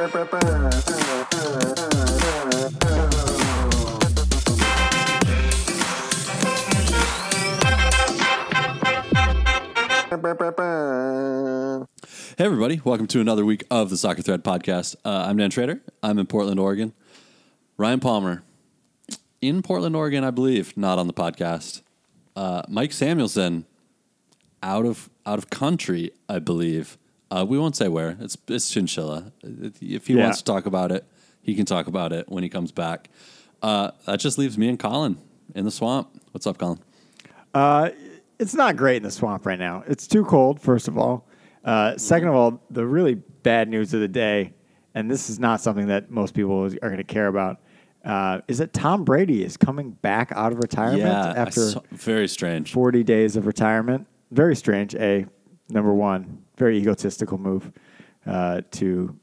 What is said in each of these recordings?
Hey, everybody. Welcome to another week of the Soccer Thread podcast. Uh, I'm Dan Trader. I'm in Portland, Oregon. Ryan Palmer, in Portland, Oregon, I believe, not on the podcast. Uh, Mike Samuelson, out of out of country, I believe. Uh, we won't say where. It's it's Chinchilla. If he Yeah. wants to talk about it, he can talk about it when he comes back. Uh, that just leaves me and Colin in the swamp. What's up, Colin? Uh, it's not great in the swamp right now. It's too cold, first of all. Uh, second of all, the really bad news of the day, and this is not something that most people are going to care about, uh, is that Tom Brady is coming back out of retirement Yeah, after saw- very strange. 40 days of retirement. Very strange, A, number one. Very egotistical move uh, to,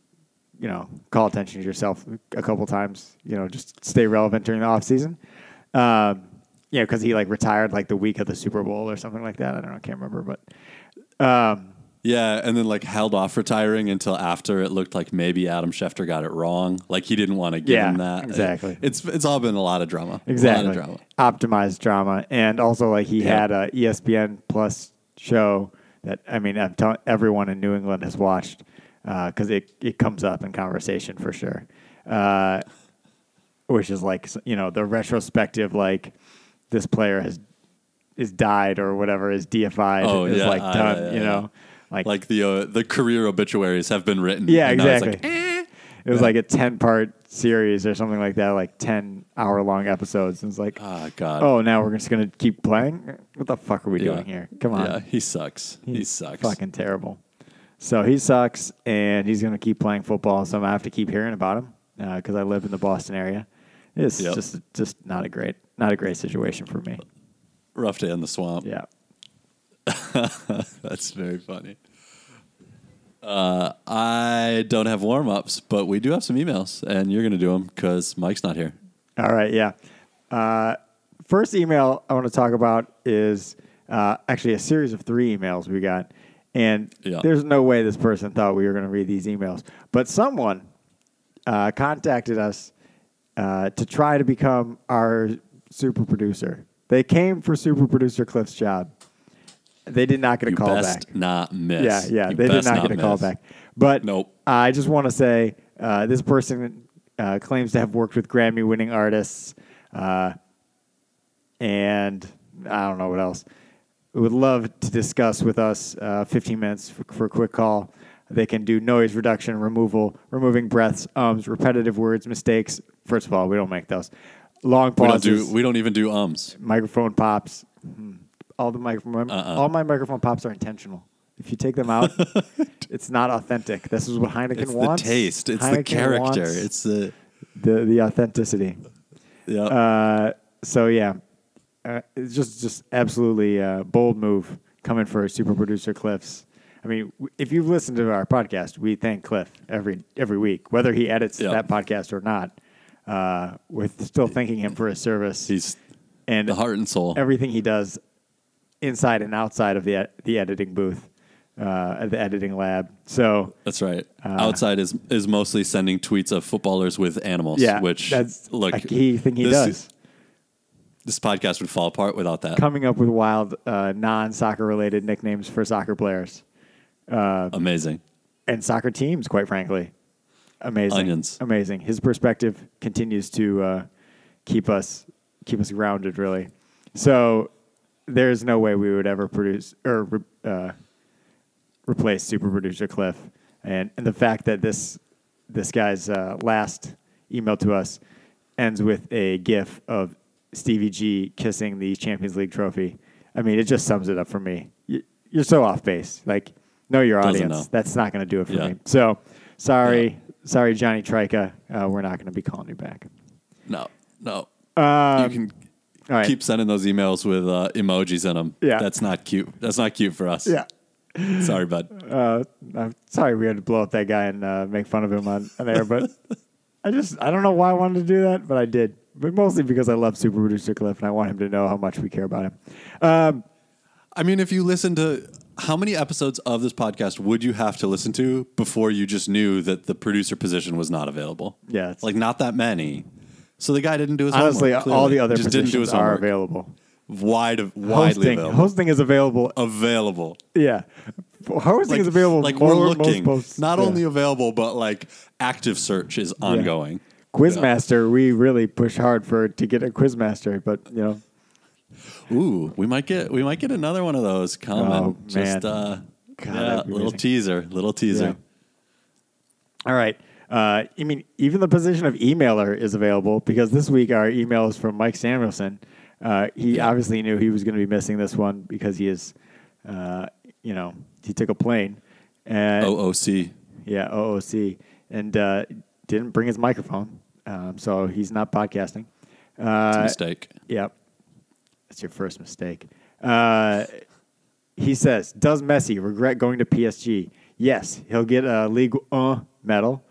you know, call attention to yourself a couple times, you know, just stay relevant during the offseason. Um, you know, because he like retired like the week of the Super Bowl or something like that. I don't know, I can't remember, but um, Yeah, and then like held off retiring until after it looked like maybe Adam Schefter got it wrong. Like he didn't want to give Yeah, him that. exactly. It's it's all been a lot of drama. exactly A lot of drama. optimized drama, and also like he Yeah. had a ESPN Plus show that I mean I'm telling everyone in New England has watched because it it comes up in conversation for sure, uh, which is like you know the retrospective like this player has is died or whatever is deified Oh, is yeah, like uh, done yeah, you know like Like the uh, the career obituaries have been written. Yeah, And now it's exactly. It was like a ten part series or something like that like ten hour long episodes and it's like Ah, God. oh, now we're just gonna keep playing. What the fuck are we Yeah. doing here? Come on, Yeah, he sucks. he He's sucks. Fucking terrible. So he sucks, and he's gonna keep playing football. So I'm gonna have to keep hearing about him because I live in the Boston area. It's Yep. just just not a great not a great situation for me. Rough day in the swamp. Yeah. That's very funny. Uh, I don't have warm ups, but we do have some emails, and you're going to do them because Mike's not here. All right. Yeah. Uh, first email I want to talk about is uh, actually a series of three emails we got, and Yeah. there's no way this person thought we were going to read these emails, but someone uh, contacted us uh, to try to become our super producer. They came for super producer Cliff's job. They did not get a You call best back. not miss. Yeah, yeah, You they did best not, get a call back. But Nope. I just want to say uh, this person uh, claims to have worked with Grammy-winning artists, uh, and I don't know what else. Would love to discuss with us uh, 15 minutes for, for a quick call. They can do noise reduction, removal, removing breaths, ums, repetitive words, mistakes. First of all, we don't make those. Long We don't pauses, do. We don't even do ums. microphone pops. Mhm. All the microphone, Uh-uh. all my microphone pops are intentional. If you take them out, it's not authentic. This is what Heineken It's wants. the taste. It's the character. It's the. the the authenticity. Yeah. Uh, so yeah, uh, it's just just absolutely uh, bold move coming for super producer Cliff's. I mean, if you've listened to our podcast, we thank Cliff every every week, whether he edits Yeah. that podcast or not. Uh, we're still thanking him for his service He's and the heart and soul. everything he does inside and outside of the the editing booth, uh, at the editing lab. So That's right. Uh, Outside is is mostly sending tweets of footballers with animals. yeah, which that's look a key thing he this does. is- this podcast would fall apart without that. Coming up with wild uh, non soccer related nicknames for soccer players Amazing. and soccer teams. Quite frankly, amazing, Onions. amazing. His perspective continues to uh, keep us keep us grounded. Really, so there's no way we would ever produce or re- uh, replace super producer Cliff, and and the fact that this this guy's uh, last email to us ends with a GIF of Stevie G kissing the Champions League trophy. I mean, it just sums it up for me. You- You're so off base. Like, know your Doesn't audience. know. That's not going to do it for Yeah. me. So, sorry, sorry, Johnny Trica. Uh, we're not going to be calling you back. No, no. Um, you can all right. keep sending those emails with uh, emojis in them. Yeah. That's not cute. That's not cute for us. yeah. Sorry, bud. Uh, I'm sorry we had to blow up that guy and uh, make fun of him on, on air, but I just I don't know why I wanted to do that, but I did. But mostly because I love Super Producer Cliff and I want him to know how much we care about him. Um, I mean, if you listen to how many episodes of this podcast would you have to listen to before you just knew that the producer position was not available? Yeah, like not that many. So the guy didn't do his Honestly, homework. all clearly. the other just didn't do his positions are homework. available. Wide, widely Hosting, available. hosting is available. available. Yeah, hosting is available. like more, we're most looking. posts- not yeah. only available, but like active search is ongoing. Quizmaster. We really push hard for to get a Quizmaster, but you know, Ooh, we might get we might get another one of those coming. Oh, Just man. uh, God, yeah, that'd be little amazing. teaser, little teaser. Yeah. All right. Uh, I mean, even the position of emailer is available because this week our email is from Mike Samuelson. Uh, he obviously knew he was going to be missing this one because he is, uh, you know, he took a plane and OOC. yeah, OOC, and uh, didn't bring his microphone, um, so he's not podcasting. It's a Uh, mistake. Yep. That's your first mistake. Uh, he says, Does Messi regret going to PSG? Yes, he'll get a League uh, medal,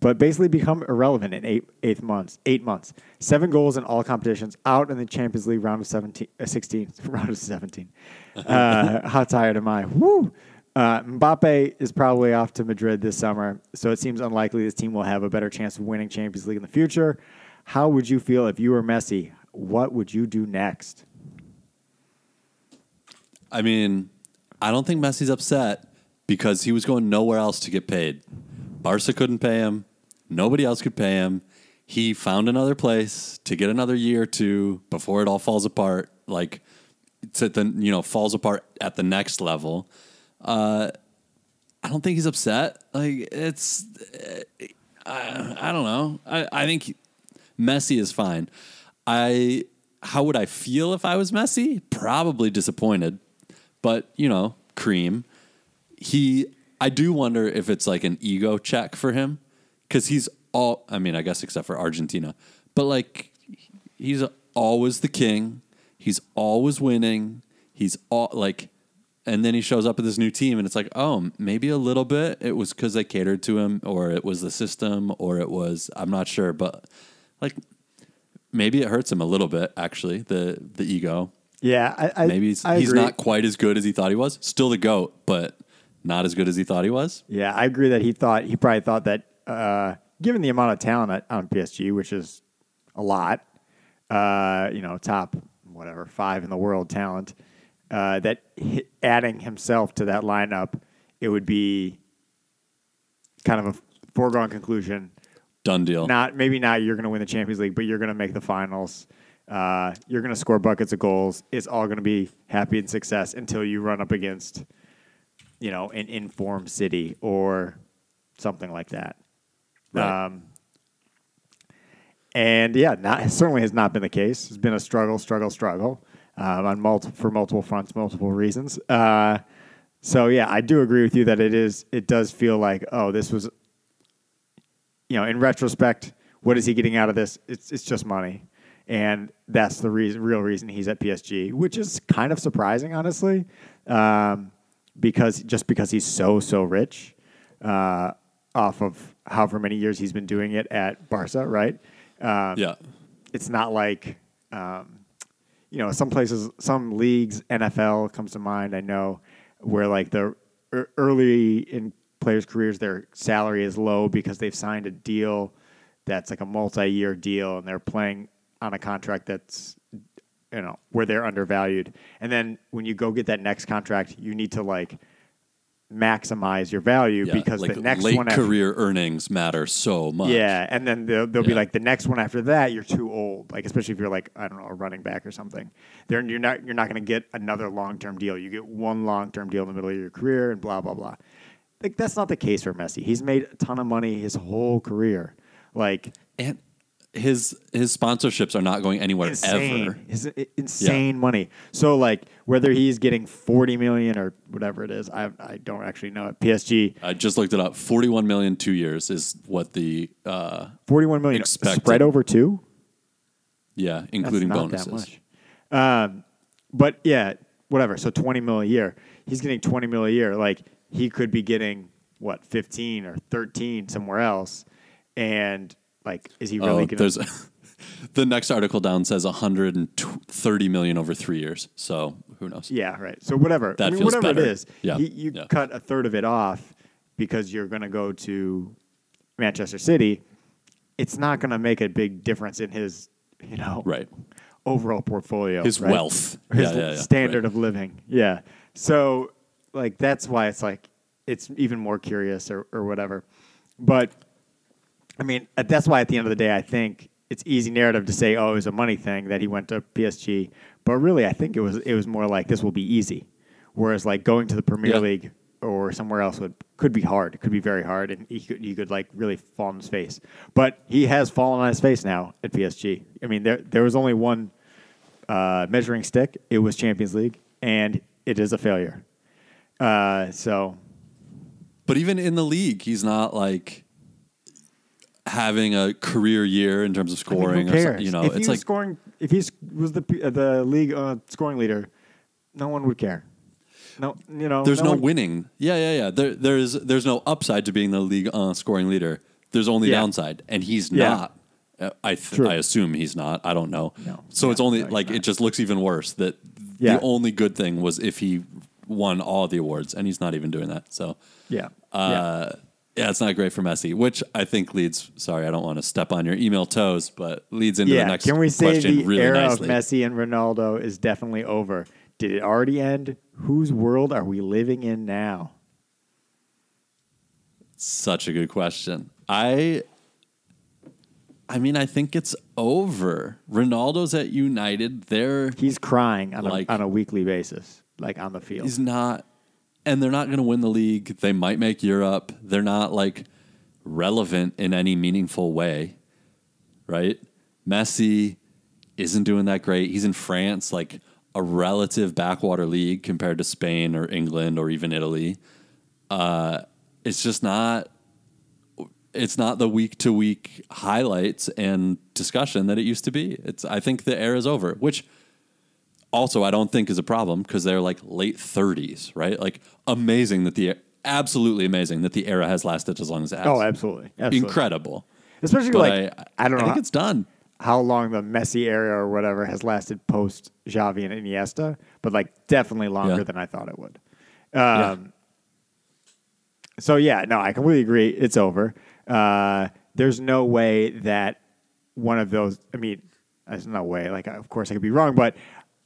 but basically become irrelevant in eight, eight months. Eight months. Seven goals in all competitions, out in the Champions League round of 17, uh, 16, round of 17. Uh, how tired am I? Woo! Uh, Mbappe is probably off to Madrid this summer, so it seems unlikely this team will have a better chance of winning Champions League in the future. How would you feel if you were Messi? What would you do next? I mean, I don't think Messi's upset because he was going nowhere else to get paid. Barca couldn't pay him. Nobody else could pay him. He found another place to get another year or two before it all falls apart. Like, to the you know falls apart at the next level. Uh, I don't think he's upset. Like it's, I, I don't know. I, I think Messi is fine. I how would I feel if I was Messi? Probably disappointed, but you know, cream. He, I do wonder if it's like an ego check for him because he's all. I mean, I guess except for Argentina, but like he's always the king. He's always winning. He's all like, and then he shows up at this new team, and it's like, oh, maybe a little bit. It was because they catered to him, or it was the system, or it was I'm not sure, but like maybe it hurts him a little bit. Actually, the the ego. Yeah, I, I Maybe he's, he's not quite as good as he thought he was. Still the goat, but not as good as he thought he was. Yeah, I agree that he thought he probably thought that uh, given the amount of talent at, on PSG, which is a lot, uh, you know, top whatever five in the world talent, uh, that adding himself to that lineup, it would be kind of a foregone conclusion. Done deal. Not maybe not you're going to win the Champions League, but you're going to make the finals. Uh, you're going to score buckets of goals. It's all going to be happy and success until you run up against, you know, an informed city or something like that. Right. Um, and yeah, not certainly has not been the case. It's been a struggle, struggle, struggle um, on multi- for multiple fronts, multiple reasons. Uh, so yeah, I do agree with you that it is. It does feel like oh, this was, you know, in retrospect, what is he getting out of this? It's it's just money, and that's the reason, real reason he's at PSG, which is kind of surprising, honestly, um, because just because he's so so rich, uh, off of however many years he's been doing it at Barca, right? Um, yeah. it's not like um, you know some places some leagues nfl comes to mind i know where like the ear- early in players careers their salary is low because they've signed a deal that's like a multi-year deal and they're playing on a contract that's you know where they're undervalued and then when you go get that next contract you need to like maximize your value yeah. because like the next late one after- career earnings matter so much. yeah, and then they'll, they'll be like the next one after that, you're too old. Like especially if you're like I don't know a running back or something. Then you're not you're not going to get another long term deal. You get one long term deal in the middle of your career, and blah blah blah. Like that's not the case for Messi. He's made a ton of money his whole career. Like and his his sponsorships are not going anywhere insane, ever. His insane money. So like whether he's getting forty million or whatever it is, I I don't actually know. At PSG, I just looked it up. Forty one million two years is what the uh, forty one million Expected. spread over two. yeah, including bonuses. Um, but yeah, whatever. So twenty mil a year. He's getting twenty mil a year. Like he could be getting what fifteen or thirteen somewhere else. And like, is he really Oh, going? there's the next article down says 130 million over three years. So who knows? Yeah, right. So whatever, That I mean, feels whatever better. it is, Yeah, he, you yeah. cut a third of it off because you're going to go to Manchester City. It's not going to make a big difference in his, you know, Right. overall portfolio, His right? wealth. his Yeah, yeah, yeah. standard Right. of living. Yeah. So like that's why it's like it's even more curious or, or whatever. But I mean, uh, that's why at the end of the day, I think it's easy narrative to say, oh, it was a money thing that he went to PSG. But really, I think it was it was more like this will be easy. Whereas like going to the Premier Yeah. League or somewhere else would could be hard. It could be very hard, and he could you could like really fall on his face. But he has fallen on his face now at PSG. I mean, there there was only one uh, measuring stick. It was Champions League, and it is a failure. Uh, so But even in the league, he's not like having a career year in terms of I mean, scoring who or. You know, if he it's was like scoring, if he was the uh, the league uh, scoring leader, no one would care. No, you know, there's no, one- winning. Yeah, yeah, yeah. There, there's there's no upside to being the league uh, scoring leader. There's only Yeah. downside, and he's Yeah. not. Uh, I th- I assume he's not. I don't know. No. So Yeah, it's only no, like it just looks even worse that the only good thing was if he won all the awards, and he's not even doing that. So Yeah, yeah. uh, yeah, it's not great for Messi, which I think leads. Sorry, I don't want to step on your email toes, but leads into yeah. the next question. Can we say question the really era nicely. of Messi and Ronaldo is definitely over? Did it already end? Whose world are we living in now? Such a good question. I I mean, I think it's over. Ronaldo's at United. They're He's crying on Like- a on a weekly basis, like on the field. he's not and they're not going to win the league. They might make Europe. They're not like relevant in any meaningful way. Right? Messi isn't doing that great. He's in France, like a relative backwater league compared to Spain or England or even Italy. Uh, it's just not. It's not the week to week highlights and discussion that it used to be. It's. I think the era is over, which also I don't think is a problem because they're like late thirties, right? Like amazing that the absolutely amazing that the era has lasted as long as it has. oh, absolutely, absolutely. incredible. Especially But like I, I, don't know I think how, it's done. how long the Messi era or whatever has lasted post Xavi and Iniesta, but like definitely longer Yeah. than I thought it would. Um, So yeah, no, I completely agree. It's over. Uh, there's no way that one of those. I mean, there's no way. Like, of course, I could be wrong, but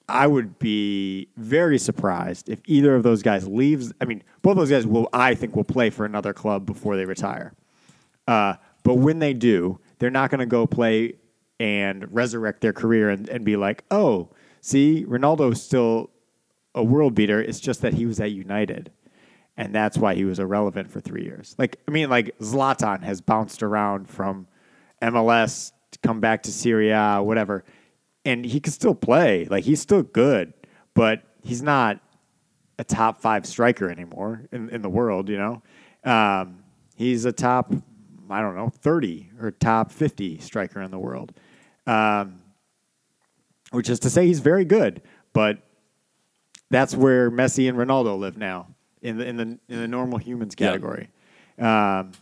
I would be very surprised if either of those guys leaves. I mean, both those guys will, I think, will play for another club before they retire. Uh, but when they do, they're not going to go play and resurrect their career and, and be like, oh, see, Ronaldo's still a world beater. It's just that he was at United. And that's why he was irrelevant for three years. Like, I mean, like Zlatan has bounced around from MLS to come back to Serie A, whatever. And he can still play. Like, he's still good, but he's not a top five striker anymore in, in the world, you know? Um, he's a top, I don't know, 30 or top 50 striker in the world. Um, which is to say he's very good, but that's where Messi and Ronaldo live now in the in the in the normal humans category. Um,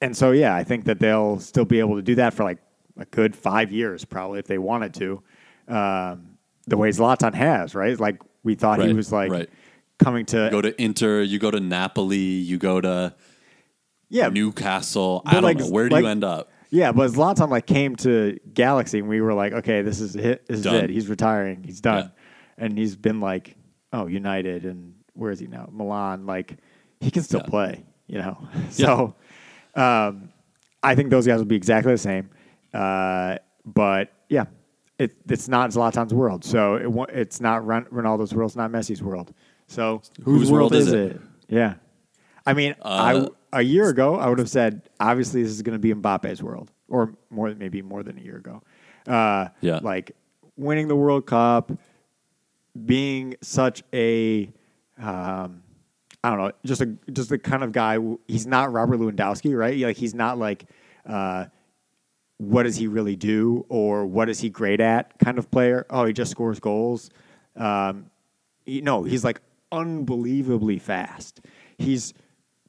and so yeah, I think that they'll still be able to do that for like a good five years, probably if they wanted to. Um, the way Zlatan has, right? Like we thought he was like right. coming to You go to Inter, you go to Napoli, you go to yeah, Newcastle. I don't like- know. Where do like- you end up? Yeah, but Zlatan like came to Galaxy and we were like, okay, this is it. This is it. He's retiring. He's done. Yeah. And he's been like, oh, United and where is he now? Milan. Like he can still Yeah. play, you know. so um, I think those guys will be exactly the same. Uh, but yeah, it, it's not Zlatan's world. So it, it's not Ron- Ronaldo's world. It's not Messi's world. So Whose world is it? Yeah. I mean, Uh, I a year ago I would have said obviously this is going to be Mbappe's world, or more maybe more than a year ago. Uh, Yeah. like winning the World Cup, being such a um, I don't know, just a just the kind of guy. He's not Robert Lewandowski, right? Like he's not like uh, what does he really do or what is he great at kind of player. Oh, he just scores goals. Um, he- no, he's like unbelievably fast. He's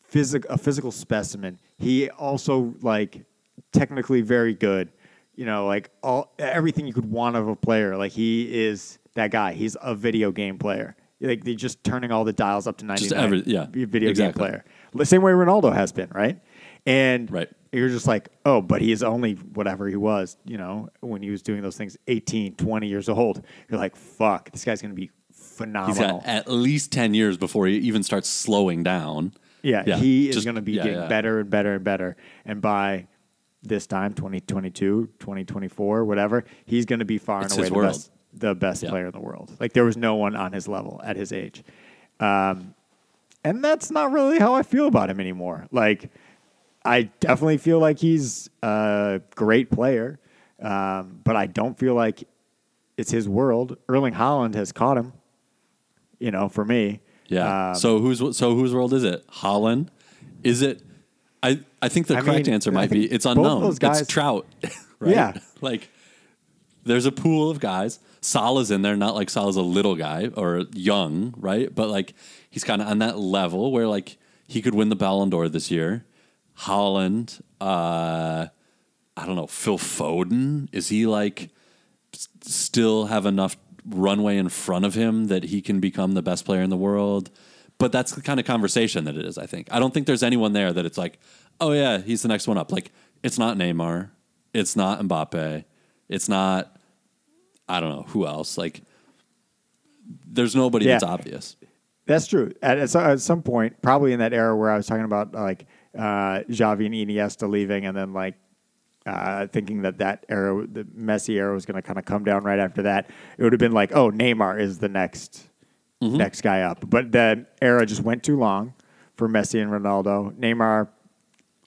physic a physical specimen. He also like technically very good. you know, like all everything you could want of a player. Like he is that guy. He's a video game player. Like they're just turning all the dials up to ninety nine. every- yeah, video exactly. game player. The same way Ronaldo has been, right? And Right. You're just like, oh, but he is only whatever he was, you know, when he was doing those things, 18, 20 years old. You're like, fuck, this guy's going to be phenomenal. He's got at least 10 years before he even starts slowing down. Yeah, Yeah, he is going to be yeah, getting yeah. better and better and better. And by this time, 2022, 2024, whatever, he's going to be far It's and away the world. best, the best player in the world. Like there was no one on his level at his age. Um, and that's not really how I feel about him anymore. Like I definitely feel like he's a great player, um, but I don't feel like it's his world. Erling Haaland has caught him. You know, for me, Yeah. Um, so whose so whose world is it? Haaland? Is it? I I think the I correct mean, answer might be it's unknown. guys- it's Trout. right? Yeah. Like there's a pool of guys. Salah's in there, not like Salah's a little guy or young, right? But like he's kind of on that level where like he could win the Ballon d'Or this year. Haaland, uh, I don't know, Phil Foden, is he like s- still have enough runway in front of him that he can become the best player in the world? But that's the kind of conversation that it is, I think. I don't think there's anyone there that it's like, oh yeah, he's the next one up. Like it's not Neymar, it's not Mbappe, it's not I don't know who else. Like there's nobody Yeah. that's obvious. That's true. At, at, some, at some point, probably in that era where I was talking about like uh, Xavi and Iniesta leaving, and then like uh, thinking that that era, the Messi era, was going to kind of come down right after that. It would have been like, oh, Neymar is the next Mm-hmm. next guy up. But the era just went too long for Messi and Ronaldo. Neymar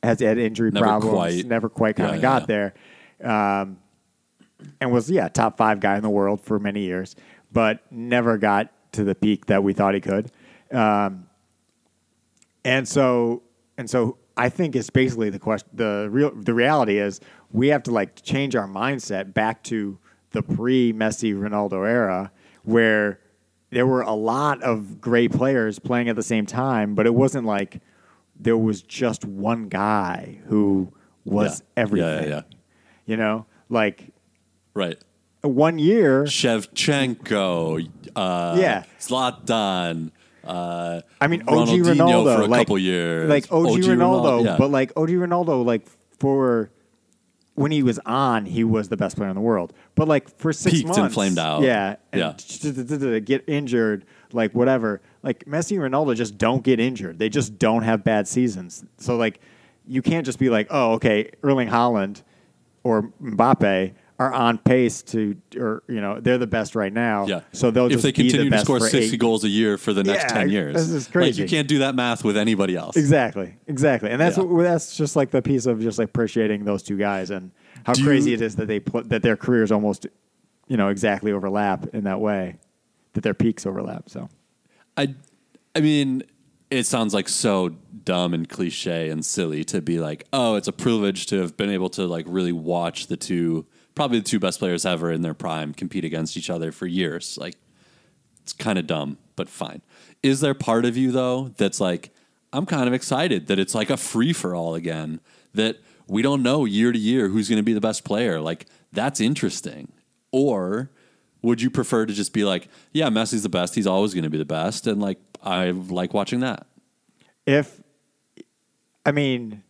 has had injury Never problems, quite. never quite kind of yeah, got there, um, and was yeah top five guy in the world for many years, but never got to the peak that we thought he could. Um, and so and so I think it's basically the question. The real the reality is we have to like change our mindset back to the pre Messi Ronaldo era where there were a lot of great players playing at the same time, but it wasn't like there was just one guy who was Yeah. everything. Yeah, yeah, You know, like Right. one year. Shevchenko, uh, Yeah. Zlatan. Uh, I mean, OG Ronaldinho Ronaldo for a like, couple years, like OG, Ronaldo, yeah. but like OG Ronaldo, like for when he was on, he was the best player in the world. But like for six Peaked and months, flamed out. yeah, and Yeah. get injured, like whatever. Like Messi and Ronaldo just don't get injured. They just don't have bad seasons. So like, you can't just be like, oh, okay, Erling Haaland or Mbappe are on pace to, or you know, they're the best right now. yeah. So they'll if just they be the continue to score sixty eight- goals a year for the next Yeah, ten years, this is crazy. Like you can't do that math with anybody else. Exactly, exactly, and that's Yeah. what, that's just like the piece of just like appreciating those two guys and how Do crazy you- it is that they pl- that their careers almost, you know, exactly overlap in that way, that their peaks overlap. So I, I mean, it sounds like so dumb and cliche and silly to be like, oh, it's a privilege to have been able to like really watch the two, probably the two best players ever in their prime, compete against each other for years. Like, it's kind of dumb, but fine. Is there part of you though that's like, I'm kind of excited that it's like a free for all again. That we don't know year to year who's going to be the best player. Like that's interesting. Or would you prefer to just be like, yeah, Messi's the best. He's always going to be the best, and like I like watching that. if, I mean,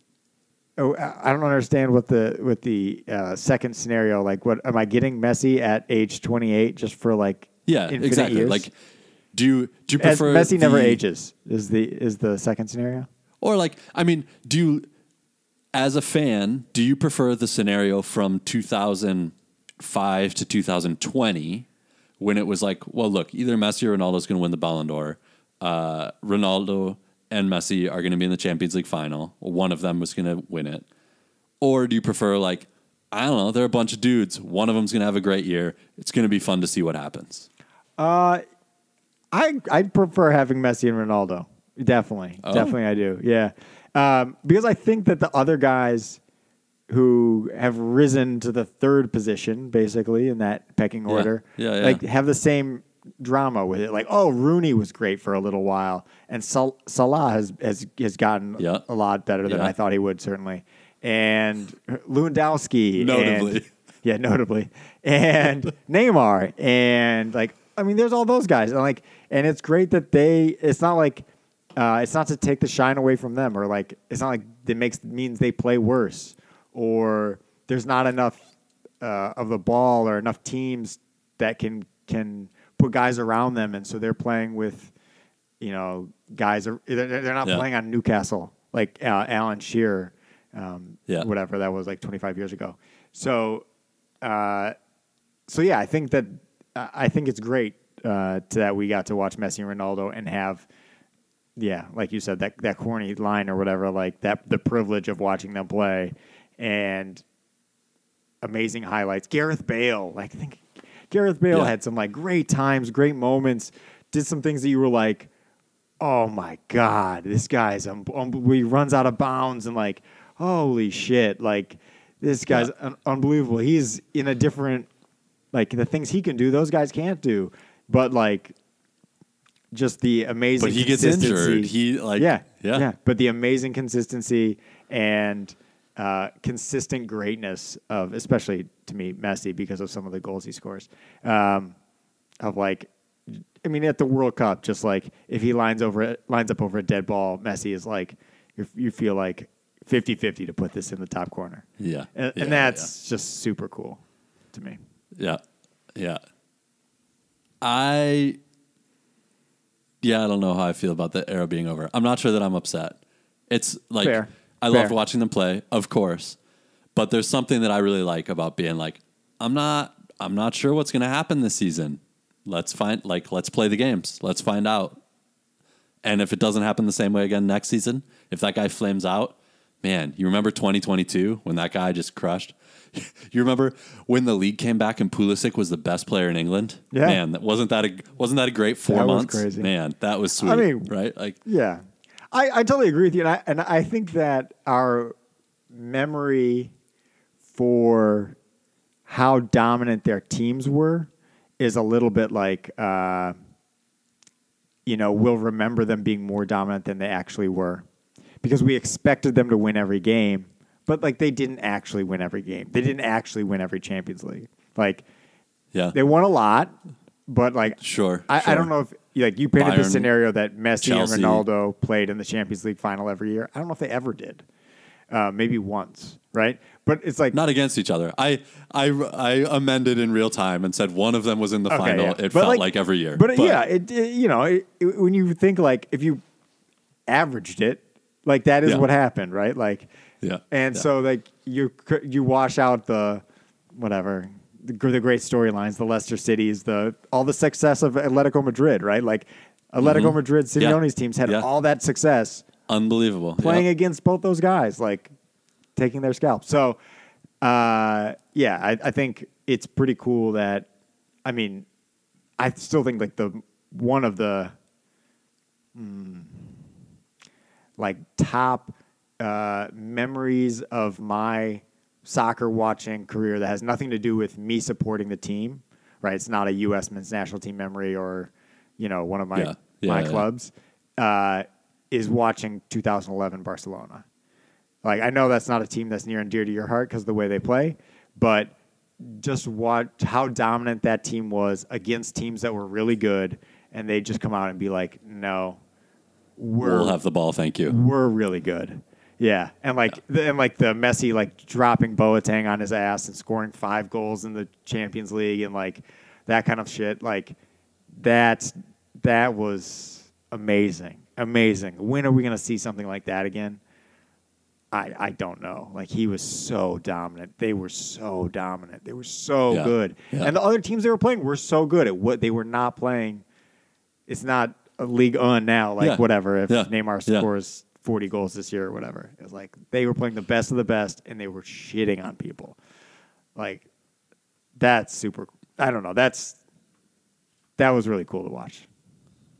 oh, I don't understand what the with the uh, second scenario. Like, what am I getting Messi at age twenty eight just for like Yeah, exactly. years? Like, do you do you As prefer Messi never ages is the is the second scenario. Or like, I mean, do you, as a fan, do you prefer the scenario from 2005 to 2020 when it was like, well, look, either Messi or Ronaldo is going to win the Ballon d'Or. Uh, Ronaldo and Messi are going to be in the Champions League final. One of them was going to win it. Or do you prefer like, I don't know, they're a bunch of dudes. One of them's going to have a great year. It's going to be fun to see what happens. Uh, I I prefer having Messi and Ronaldo. Definitely, Oh. definitely, I do. Yeah, um, because I think that the other guys who have risen to the third position, basically in that pecking order, Yeah, yeah. like have the same drama with it. Like, oh, Rooney was great for a little while, and Sal- Salah has has has gotten Yeah. a lot better than Yeah. I thought he would, certainly. And Lewandowski, Notably. yeah, notably, and Neymar, and like I mean, there's all those guys, and like, and it's great that they. It's not like uh, it's not to take the shine away from them, or like it's not like it makes means they play worse, or there's not enough uh, of the ball or enough teams that can can guys around them, and so they're playing with, you know, guys. Are, they're, they're not Yeah. playing on Newcastle like uh, Alan Shearer, um, Yeah. whatever that was like 25 years ago. So, uh, so yeah, I think that I think it's great uh, to that we got to watch Messi and Ronaldo and have, yeah, like you said, that that corny line or whatever, like that the privilege of watching them play, and amazing highlights. Gareth Bale, like I think Gareth Bale Yeah. had some like great times, great moments, did some things that you were like, oh my god, this guy's um, um, he runs out of bounds and like, holy shit, like this guy's un- unbelievable. He's in a different like the things he can do, those guys can't do, but like. Just the amazing, But he gets consistency. injured. He, like- yeah, yeah. yeah. But the amazing consistency and uh, consistent greatness of, especially to me, Messi because of some of the goals he scores. Um, of like, I mean, at the World Cup, just like if he lines over lines up over a dead ball, Messi is like, you you feel like 50-50 to put this in the top corner. Yeah. and, Yeah, and yeah, that's just super cool to me. Yeah. Yeah. I yeah, I don't know how I feel about the era being over. I'm not sure that I'm upset. It's like Fair. I Fair. loved watching them play, of course. But there's something that I really like about being like, I'm not I'm not sure what's gonna happen this season. Let's find like let's play the games. Let's find out. And if it doesn't happen the same way again next season, if that guy flames out, man, you remember 2022 when that guy just crushed? you remember when the league came back and Pulisic was the best player in England? Yeah. Man, that wasn't that a wasn't that a great four That was months? crazy. Man, that was sweet. I mean- right? Like Yeah, I, I totally agree with you, and I, and I think that our memory for how dominant their teams were is a little bit like, uh, you know, we'll remember them being more dominant than they actually were because we expected them to win every game, but like they didn't actually win every game. They didn't actually win every Champions League. Like yeah. they won a lot, but like Sure, I, I don't know if like you painted the scenario that Messi Chelsea. and Ronaldo played in the Champions League final every year. I don't know if they ever did. Uh, maybe once, right? But it's like Not against each other. I, I I amended in real time and said one of them was in the Okay, final. yeah. It But, felt like, every year. But, yeah, it, it- you know it, when you think like if you averaged it, like that is Yeah. what happened, right? Like Yeah, and yeah. so like you you wash out the whatever the, the great storylines, the Leicester Cities, the all the success of Atletico Madrid, right? Like Atletico Madrid, Mm-hmm. Yeah. Simeone's teams had all that success unbelievable. playing Yeah. against both those guys, like taking their scalp. So, uh, yeah, I, I think it's pretty cool that. I mean, I still think like the one of the mm, like top uh, memories of my soccer watching career that has nothing to do with me supporting the team. Right, it's not a U.S. men's national team memory or you know one of my Yeah. Yeah, my yeah. clubs. Uh, is watching 2011 Barcelona. Like I know that's not a team that's near and dear to your heart because of the way they play, but just watch how dominant that team was against teams that were really good, and they just come out and be like, "No, we're We'll have the ball, thank you. we're really good." Yeah, and like the, and like the Messi like dropping Boateng on his ass and scoring five goals in the Champions League and like that kind of shit. Like that that was amazing, amazing. When are we gonna see something like that again? I, I don't know. Like he was so dominant. They were so dominant. They were so Yeah. good. Yeah. And the other teams they were playing were so good at what they were not playing. It's not a league on now, like Yeah. whatever. If. Neymar scores 40 goals this year or whatever. It was like they were playing the best of the best and they were shitting on people. Like that's super I don't know. That's that was really cool to watch.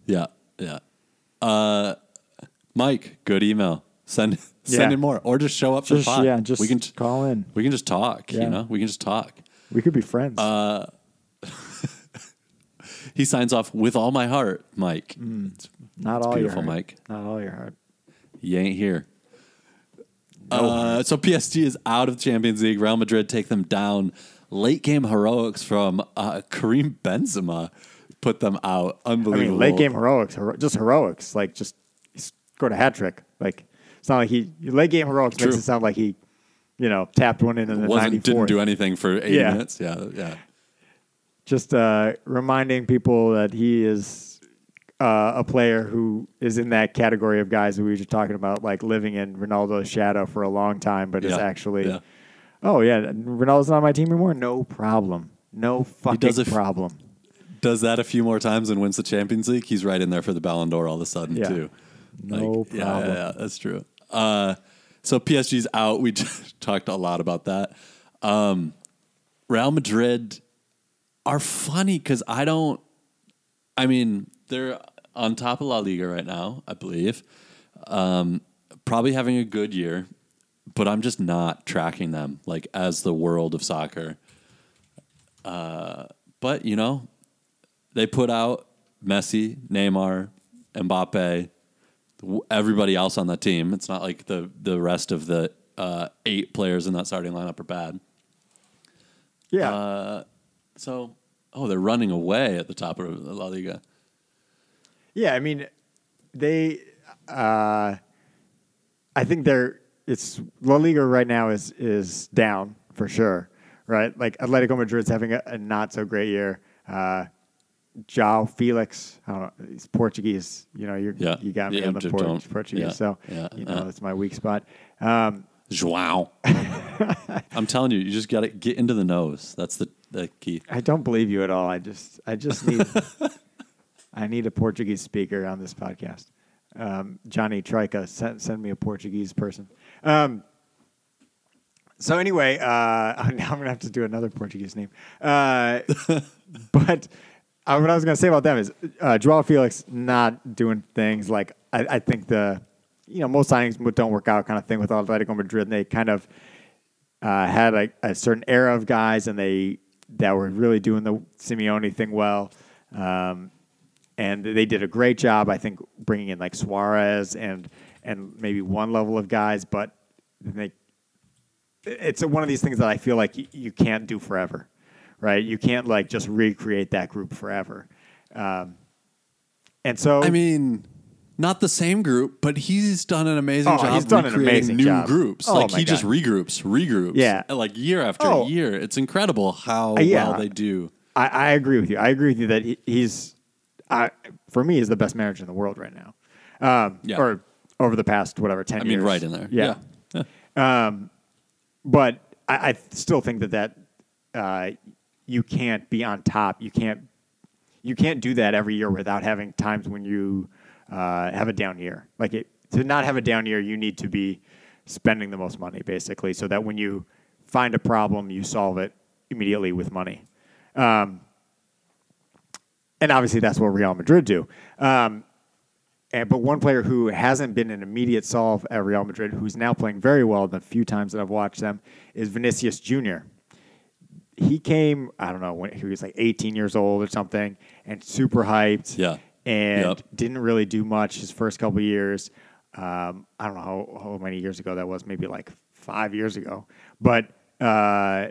Yeah, yeah. Uh, Mike, good email. Send Yeah. send in more, or just show up Just- pod. yeah, just we can call in. We can just talk. Yeah. You know, we can just talk. We could be friends. Uh, He signs off with all my heart, Mike. It's- not it's all beautiful, your heart. Mike. Not all your heart. You ain't here. Uh, so PSG is out of the Champions League. Real Madrid take them down late game heroics from uh, Karim Benzema put them out. I Unbelievable. mean, late game heroics, hero- just heroics, like just he scored a hat trick. Like it's not like he late game heroics makes it sound like he, you know, tapped one in in the wasn't ninety didn't do anything for 80 Yeah. minutes. Yeah, yeah. Just uh, reminding people that he is uh, a player who is in that category of guys that we were just talking about, like living in Ronaldo's shadow for a long time, but is actually, Yeah. oh yeah, Ronaldo's not on my team anymore. No problem. No fucking does it f- problem. Does that a few more times and wins the Champions League, he's right in there for the Ballon d'Or all of a sudden Yeah. too. No yeah, problem. Yeah, yeah, that's true. Uh, so PSG's out. We just talked a lot about that. Um, Real Madrid are funny because I don't. I mean, they're on top of La Liga right now, I believe. Um, probably having a good year, but I'm just not tracking them like as the world of soccer. Uh, but you know, they put out Messi, Neymar, Mbappe, everybody else on that team. It's not like the the rest of the uh, eight players in that starting lineup are bad. Yeah. Uh, so, oh, they're running away at the top of the La Liga. Yeah, I mean, they. Uh, I think they're. It's La Liga right now is is down for sure, right? Like Atletico Madrid's having a, a not so great year. Uh, João Felix, I don't know, he's Portuguese. You know, you're, Yeah. you got me Yeah, on the Port- Portuguese, yeah, so yeah, you know uh. that's my weak spot. Um, Joao. I'm telling you, you just got to get into the nose. That's the, the key. I don't believe you at all. I just, I just need, I need a Portuguese speaker on this podcast. Um, Johnny Trica, send, send me a Portuguese person. Um, so anyway, uh, now I'm gonna have to do another Portuguese name. Uh, but uh, what I was gonna say about them is uh, Joao Felix not doing things like I, I think the, you know, most signings don't work out kind of thing with Atletico Madrid. And they kind of uh, had a, a certain era of guys, and they that were really doing the Simeone thing well, um, and they did a great job. I think bringing in like Suarez and and maybe one level of guys, but they it's one of these things that I feel like you can't do forever, right? You can't like just recreate that group forever, um, and so I mean, not the same group, but he's done an amazing Oh, job he's done an recreating amazing new job. groups. Oh, like he just regroups, regroups. Yeah. Like year after Oh. year. It's incredible how Uh, yeah. well they do. I, I agree with you. I agree with you that he, he's, I, for me, is the best manager in the world right now. Um, Yeah. Or over the past whatever ten I mean, years. right in there. Yeah. Yeah. But I, I still think that that uh, you can't be on top. You can't you can't do that every year without having times when you uh, have a down year. Like it, to not have a down year, you need to be spending the most money, basically, so that when you find a problem, you solve it immediately with money. Um, and obviously, that's what Real Madrid do. Um, and, but one player who hasn't been an immediate solve at Real Madrid, who's now playing very well the few times that I've watched them, is Vinicius Jr. He came, I don't know, when he was like 18 years old or something, and super hyped. Yeah. And Yep. didn't really do much his first couple years. Um, I don't know how, how many years ago that was, maybe like five years ago. But uh,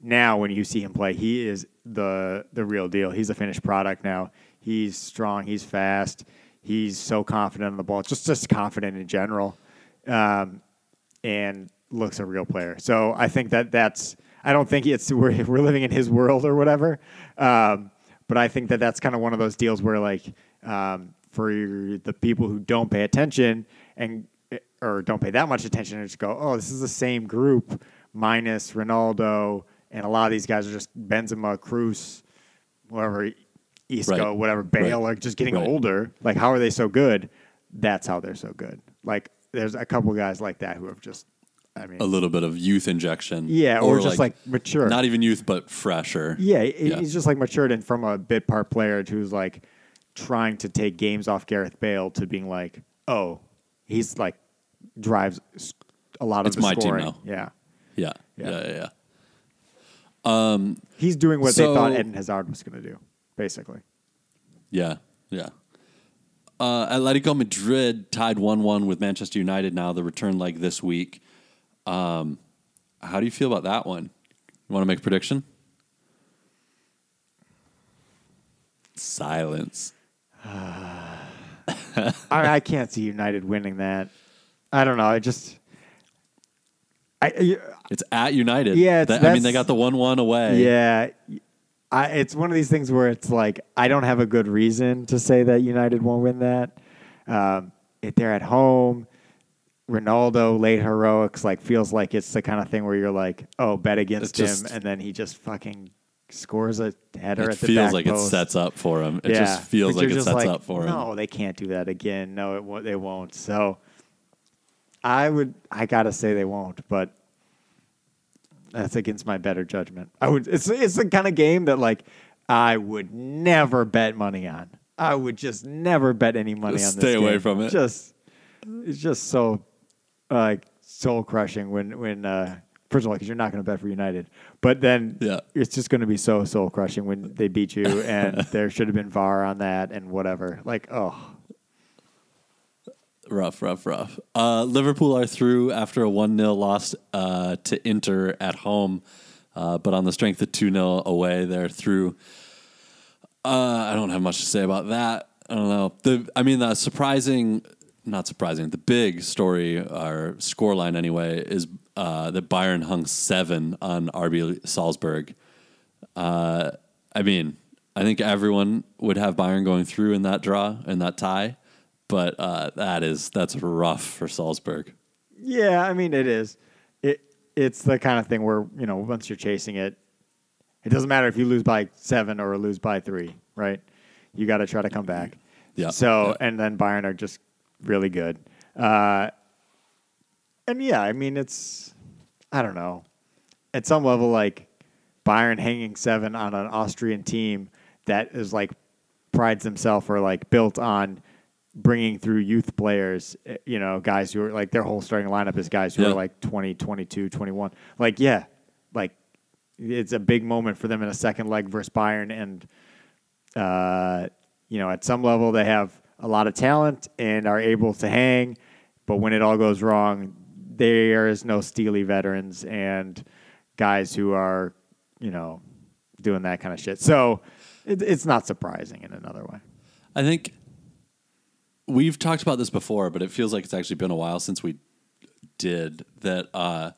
now when you see him play, he is the the real deal. He's a finished product now. He's strong. He's fast. He's so confident on the ball. Just just confident in general, um, and looks a real player. So I think that that's. I don't think it's we're we're living in his world or whatever. Um, but I think that that's kind of one of those deals where like um, for the people who don't pay attention and or don't pay that much attention and just go, oh, this is the same group minus Ronaldo, and a lot of these guys are just Benzema, Kroos, whatever, Isco, Right. whatever, Bale, Right. are just getting Right. older. Like, how are they so good? That's how they're so good. Like, there's a couple guys like that who have just, I mean, A little bit of youth injection. yeah, or, just like, mature. not even youth, but fresher. Yeah, he- Yeah. he's just like matured and from a bit part player who's like trying to take games off Gareth Bale to being like, oh, he's like drives a lot of It's the my team scoring. now. Yeah, Yeah. Yeah. Yeah. Yeah. yeah. he's doing what they thought Eden Hazard was going to do, basically. Yeah, yeah. Uh, Atletico Madrid tied one-one with Manchester United. Now the return leg this week. Um, how do you feel about that one? You want to make a prediction? Silence. I, I can't see United winning that. I don't know. I just. I, It's at United. Yeah, it's- That- I mean, they got the one-one away. Yeah, I, it's one of these things where it's like I don't have a good reason to say that United won't win that. Um, if they're at home, Ronaldo late heroics like feels like it's the kind of thing where you're like, oh, bet against just- him, and then he just fucking scores a header It at the end. It feels like post. it sets up for him. It yeah, just feels like it sets like, up for him. No, they can't do that again. No, it won't, they won't. So I would, I gotta say they won't, but that's against my better judgment. I would. It's it's the kind of game that like I would never bet money on. I would just never bet any money Just on this. stay away from it. Just it's just so like soul crushing when when uh, first of all because you're not going to bet for United, but then Yeah. it's just going to be so soul crushing when they beat you and there should have been VAR on that and whatever. Like oh Rough, rough, rough. Uh, Liverpool are through after a 1 0 loss uh, to Inter at home, uh, but on the strength of 2 0 away, they're through. Uh, I don't have much to say about that. I don't know. The I mean, the surprising, not surprising, the big story, or scoreline anyway, is uh, that Bayern hung seven on RB Salzburg. Uh, I mean, I think everyone would have Bayern going through in that draw in that tie, but uh, that is that's rough for Salzburg. yeah, I mean it is. It it's the kind of thing where you know once you're chasing it, it doesn't matter if you lose by seven or lose by three, right? You got to try to come back. Yeah, So yeah. and then Bayern are just really good. Uh, and yeah, I mean it's I don't know. At some level, like Bayern hanging seven on an Austrian team that is like prides themselves or like built on bringing through youth players, eh, you know, guys who are like their whole starting lineup is guys who Yeah. are like 20, 22, 21. Like, yeah, like it's a big moment for them in a second leg versus Bayern. And, uh, you know, at some level, they have a lot of talent and are able to hang. But when it all goes wrong, there is no steely veterans and guys who are, you know, doing that kind of shit. So it, it's not surprising in another way. I think we've talked about this before, but it feels like it's actually been a while since we did that. Uh,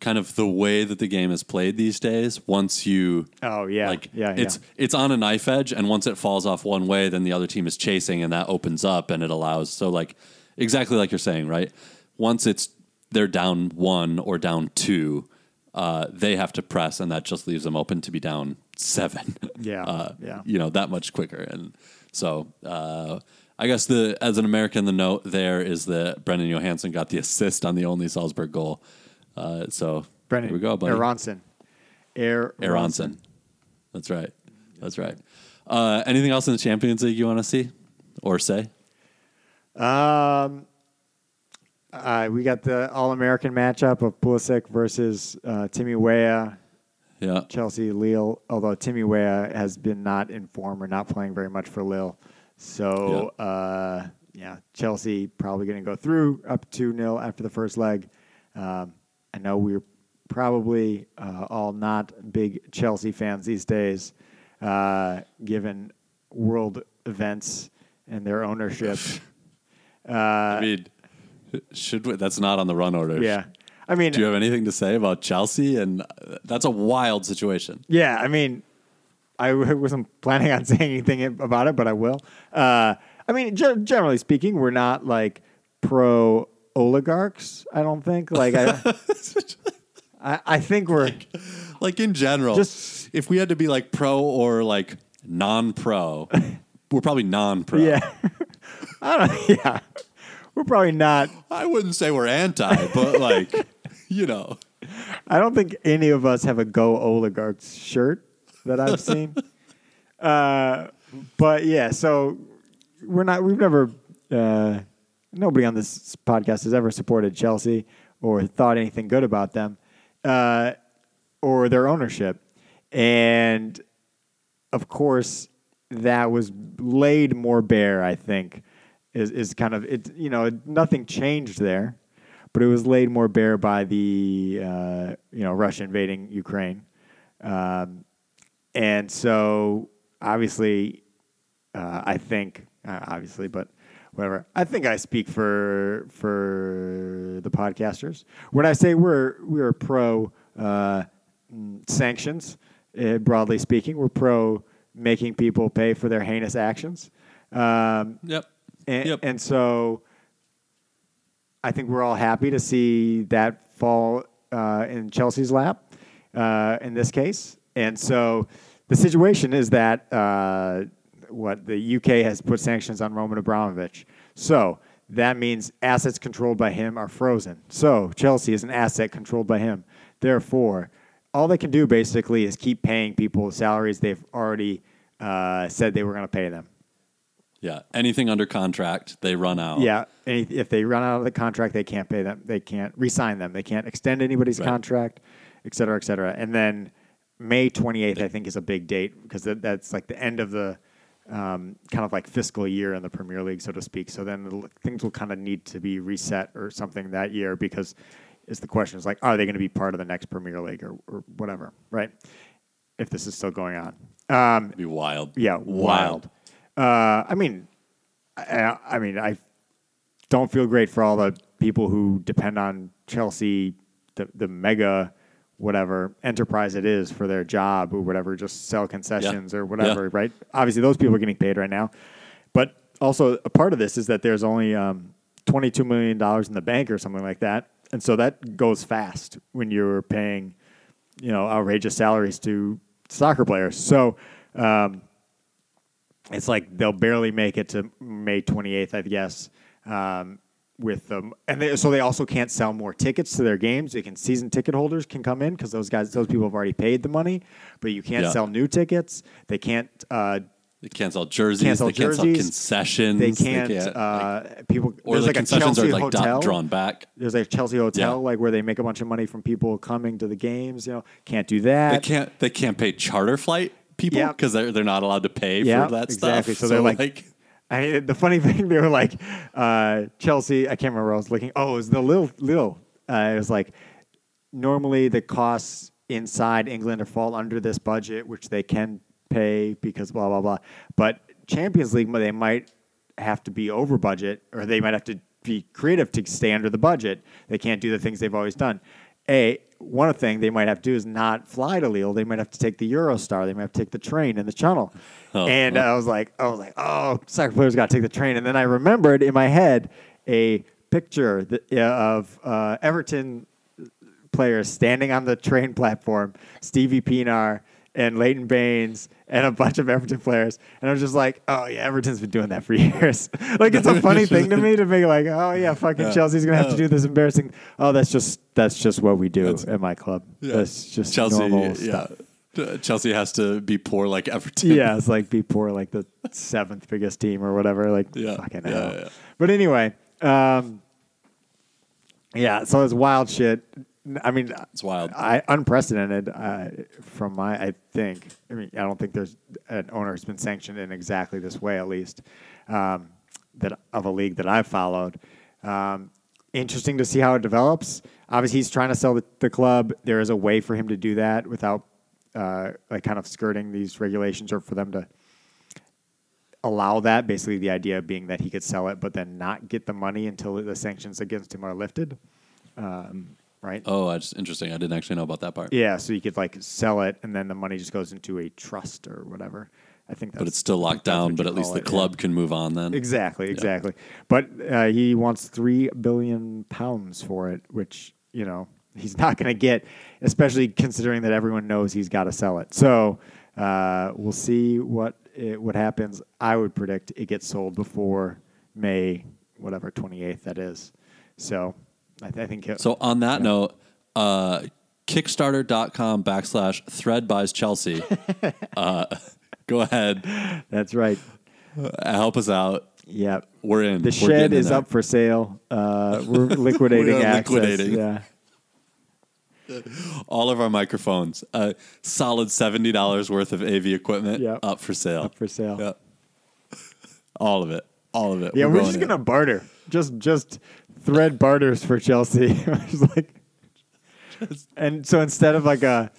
kind of the way that the game is played these days. Once you Oh yeah, like yeah, yeah. it's it's on a knife edge and once it falls off one way then the other team is chasing and that opens up and it allows so like exactly like you're saying right once it's they're down one or down two uh, they have to press and that just leaves them open to be down seven Yeah, uh, yeah. you know that much quicker and so uh, I guess the as an American the note there is that Brenden Aaronson got the assist on the only Salzburg goal uh, so Brennan, here we go buddy Aaronson. Air Aaronson. That's right. That's right. Uh, anything else in the Champions League you want to see or say? Um, uh, we got the All American matchup of Pulisic versus uh, Timmy Weah, Yeah. Chelsea Lille. Although Timmy Weah has been not in form or not playing very much for Lille, so uh, yeah, Chelsea probably going to go through up two 0 after the first leg. Um, I know we're probably uh, all not big Chelsea fans these days, uh, given world events and their ownership. Uh, I mean, should we, that's not on the run order. Yeah. I mean, Do you have anything to say about Chelsea? And uh, that's a wild situation. yeah, I mean, I wasn't planning on saying anything about it, but I will. Uh, I mean, ge- generally speaking, we're not like pro oligarchs. I don't think. Like, I, I, I think we're Like in general, Just- if we had to be like pro or like non-pro, we're probably non-pro. yeah. I don't. Yeah, we're probably not. I wouldn't say we're anti, but like, you know, I don't think any of us have a Go Oligarchs shirt that I've seen. uh, but yeah, so we're not. We've never. Uh, nobody on this podcast has ever supported Chelsea or thought anything good about them uh, or their ownership, and of course that was laid more bare. I think is is kind of it. You know, nothing changed there but it was laid more bare by the uh, you know Russia invading Ukraine. Um, and so, obviously, uh, I think, uh, obviously, but whatever. I think I speak for for the podcasters when I say we're we're pro uh, mm, sanctions. Uh, broadly speaking, we're pro making people pay for their heinous actions. Um, Yep. and, Yep. and so I think we're all happy to see that fall uh, in Chelsea's lap uh, in this case. And so the situation is that uh, what the UK has put sanctions on Roman Abramovich. So that means assets controlled by him are frozen. So Chelsea is an asset controlled by him. Therefore, all they can do basically is keep paying people salaries they've already uh, said they were going to pay them. Yeah. Anything under contract, they run out. Yeah, any, if they run out of the contract, they can't pay them. They can't re-sign them. They can't extend anybody's Right. contract, et cetera, et cetera. And then May 28th, I think, is a big date because that, that's like the end of the um, kind of like fiscal year in the Premier League, so to speak. So then things will kind of need to be reset or something that year because is the question is like, are they going to be part of the next Premier League or, or whatever, right? If this is still going on. Um, It'd be wild. yeah, wild. Uh, I mean, I, I mean, I don't feel great for all the people who depend on Chelsea, the the mega whatever enterprise it is for their job or whatever, just sell concessions or whatever, Yeah. right? Obviously, those people are getting paid right now, but also a part of this is that there's only um, twenty two million dollars in the bank or something like that, and so that goes fast when you're paying, you know, outrageous salaries to soccer players. So. Um, it's like they'll barely make it to May 28th, I guess. Um, with them, and they, so they also can't sell more tickets to their games. They can season ticket holders can come in because those guys, those people have already paid the money, but you can't Yeah. sell new tickets. They can't. Uh, They can't sell jerseys. Can't sell they can't sell concessions. they can't. like- uh, people. or there's the like a concessions Chelsea are like do- hotel. drawn back. There's like a Chelsea hotel, Yeah. like where they make a bunch of money from people coming to the games. You know, can't do that. They can't. They can't pay charter flight people Yeah. because they're they're not allowed to pay Yeah, for that exactly. stuff. So they're like- I mean, the funny thing, they were like, uh, Chelsea, I can't remember where I was looking. Oh, it was the Lil, Lil. Uh, it was like, normally the costs inside England are fall under this budget, which they can pay because blah, blah, blah. But Champions League, they might have to be over budget or they might have to be creative to stay under the budget. They can't do the things they've always done. A, one thing they might have to do is not fly to Lille. They might have to take the Eurostar. They might have to take the train and the channel. Oh, and I was like, I was like, oh, soccer players got to take the train. And then I remembered in my head a picture that, yeah, of uh, Everton players standing on the train platform, Stevie Pienaar and Leighton Baines and a bunch of Everton players. And I was just like, oh, yeah, Everton's been doing that for years. like, it's a funny thing to me to be like, oh, yeah, fucking. Chelsea's going to have to do this embarrassing. Oh, that's just that's just what we do at my club. Yeah. That's just Chelsea. normal Yeah. stuff. Chelsea has to be poor like Everton. yeah, it's like be poor like the seventh biggest team or whatever. Like Yeah, fucking yeah, hell. yeah. But anyway, um, yeah. So it's wild shit. I mean, It's wild. I unprecedented uh, from my. I think. I mean, I don't think there's an owner who's been sanctioned in exactly this way, at least um, that of a league that I've followed. Um, interesting to see how it develops. Obviously, he's trying to sell the, the club. There is a way for him to do that without uh, like kind of skirting these regulations, or for them to allow that. Basically, the idea being that he could sell it, but then not get the money until the sanctions against him are lifted. Um, right? Oh, that's interesting. I didn't actually know about that part. Yeah, so you could like sell it, and then the money just goes into a trust or whatever. I think, that's, but it's still locked down. But at least the it, yeah. club can move on then. Exactly, exactly. But uh, he wants three billion pounds for it, which you know he's not going to get, especially considering that everyone knows he's got to sell it. So uh, we'll see what it, what happens. I would predict it gets sold before May, whatever twenty eighth that is. So I, th- I think So on that note, uh, Kickstarter.com backslash thread buys Chelsea. uh, go ahead, that's right. uh, help us out. Yeah. We're in. The We're shed getting in is there. up for sale. Uh, we're liquidating We are access. liquidating. Yeah. All of our microphones, uh, solid seventy dollars worth of AV equipment, Yep. up for sale. Up for sale. Yep. All of it. All of it. Yeah, we're, going just in. gonna barter. Just just thread barters for Chelsea. It's like, and so instead of like a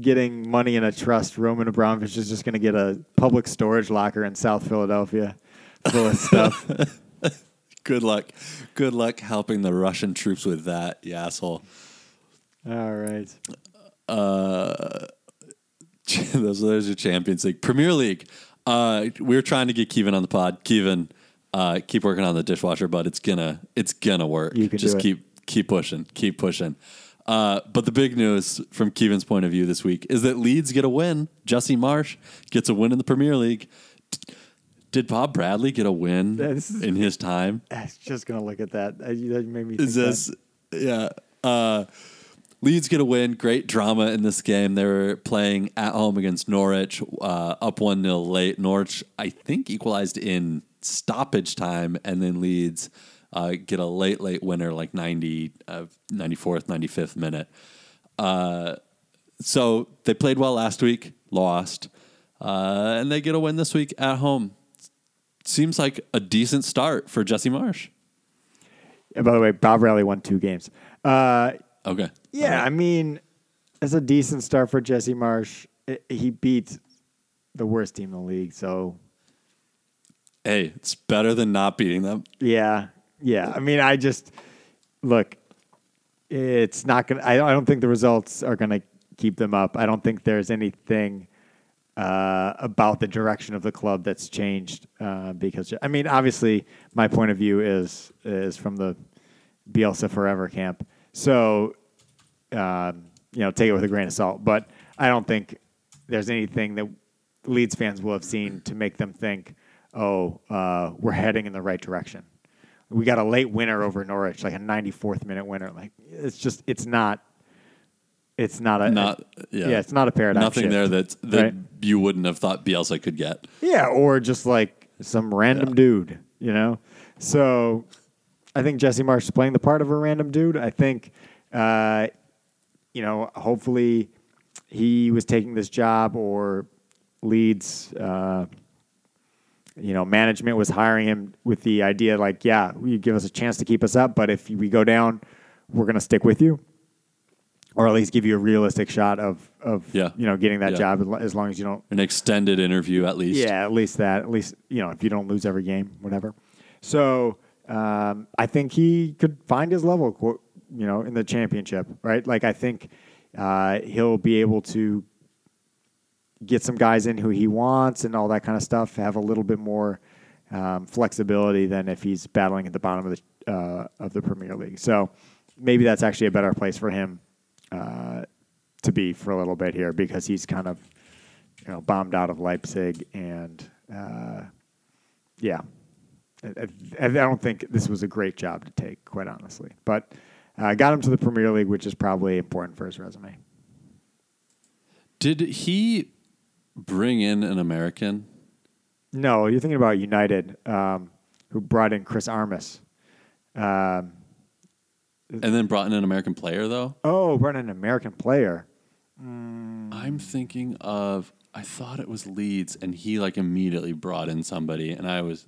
getting money in a trust, Roman Abramovich is just going to get a public storage locker in South Philadelphia full of stuff. Good luck. Good luck helping the Russian troops with that, you asshole. All right. those, those are Champions League. Premier League. Uh, we are trying to get Kevin on the pod. Kevin, uh, keep working on the dishwasher, but it's gonna it's gonna work. You can Just keep keep pushing, keep pushing. Uh, but the big news from Kevin's point of view this week is that Leeds get a win. Jesse Marsch gets a win in the Premier League. Did Bob Bradley get a win is- in his time? I was just to look at that. That made me think Is this yeah? Uh, Leeds get a win. Great drama in this game. They were playing at home against Norwich, uh, up one 0 late. Norwich, I think, equalized in stoppage time, and then Leeds uh, get a late, late winner, like 90, uh, 94th, 95th minute. Uh, so they played well last week, lost, uh, and they get a win this week at home. Seems like a decent start for Jesse Marsch. Uh, By the way, Bob Bradley won two games. Uh, Okay. yeah, I mean, it's a decent start for Jesse Marsch. I- he beat the worst team in the league, so Hey, it's better than not beating them. Yeah, yeah. I mean, I just look. It's not gonna. I don't, I don't think the results are gonna keep them up. I don't think there's anything uh, about the direction of the club that's changed. Uh, because I mean, obviously, my point of view is is from the Bielsa Forever camp. So, um, you know, take it with a grain of salt. But I don't think there's anything that Leeds fans will have seen to make them think, oh, uh, we're heading in the right direction. We got a late winner over Norwich, like a 94th minute winner. Like it's just, it's not, it's not a, Not yeah. yeah, it's not a paradigm. Nothing shift, there that that right? you wouldn't have thought Bielsa could get. Yeah, or just like some random dude, you know? So I think Jesse Marsch is playing the part of a random dude. I think, uh, you know, hopefully he was taking this job or Leeds, uh, you know, management was hiring him with the idea like, yeah, you give us a chance to keep us up, but if we go down, we're going to stick with you. Or at least give you a realistic shot of, of Yeah. you know, getting that Yeah. job as long as you don't An extended interview at least. yeah, at least that. At least you know if you don't lose every game, whatever. So um, I think he could find his level, you know, in the championship, right? Like I think uh, he'll be able to get some guys in who he wants and all that kind of stuff. Have a little bit more um, flexibility than if he's battling at the bottom of the uh, of the Premier League. So maybe that's actually a better place for him uh, to be for a little bit here because he's kind of you know, bombed out of Leipzig, and uh, yeah, I, I, I don't think this was a great job to take, quite honestly. But uh, got him to the Premier League, which is probably important for his resume. Did he bring in an American? No, you're thinking about United, um, who brought in Chris Armas. Um, And then brought in an American player though? oh, brought in an American player. I'm thinking of I thought it was Leeds and he like immediately brought in somebody and I was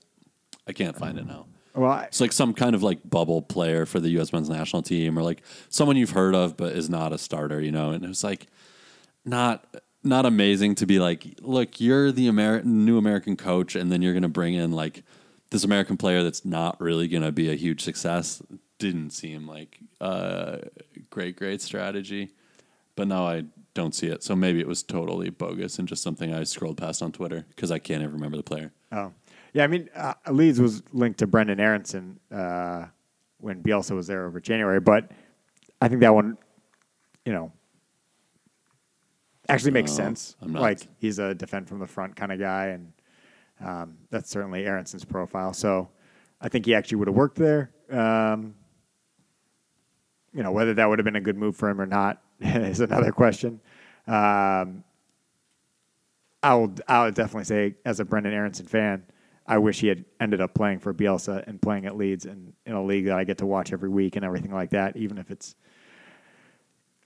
I can't find it now. Well, I, It's like some kind of like bubble player for the U.S. men's national team, or like someone you've heard of but is not a starter, you know. And it was like not not amazing to be like, look, you're the Ameri- new American coach, and then you're going to bring in like this American player that's not really going to be a huge success. Didn't seem like a great, great strategy, but now I don't see it. So maybe it was totally bogus and just something I scrolled past on Twitter because I can't ever remember the player. Oh, yeah. I mean, uh, Leeds was linked to Brenden Aaronson uh, when Bielsa was there over January, but I think that one, you know, actually makes No, sense. I'm not- Like he's a defend from the front kind of guy, and um, that's certainly Aaronson's profile. So I think he actually would have worked there. Um, you know, whether that would have been a good move for him or not is another question. Um, I will, I would definitely say, as a Brenden Aaronson fan, I wish he had ended up playing for Bielsa and playing at Leeds and in a league that I get to watch every week and everything like that, even if it's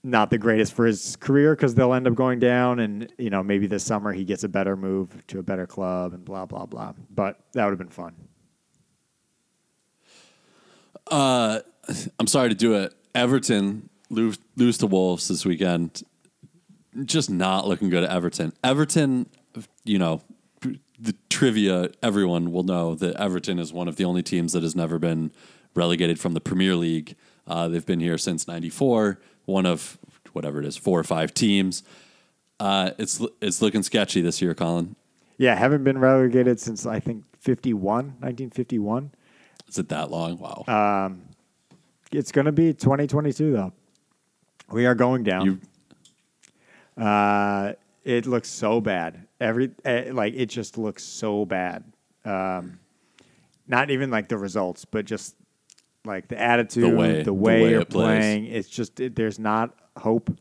not the greatest for his career because they'll end up going down. And, you know, maybe this summer he gets a better move to a better club and blah, blah, blah. But that would have been fun. Uh, I'm sorry to do it. Everton lose lose to Wolves this weekend. just not looking good at Everton. Everton, you know, the trivia, everyone will know that Everton is one of the only teams that has never been relegated from the Premier League. Uh, they've been here since 94, one of whatever it is, four or five teams. Uh, it's it's looking sketchy this year, Colin. Yeah, haven't been relegated since I think 51, 1951. Is it that long? Wow. Uh, It's going to be 2022 though. We are going down. you, Uh, it looks so bad. Every eh, like it just looks so bad. Um, not even like the results, but just like the attitude, The way- the the way, you're it plays. playing. It's just it, there's not hope.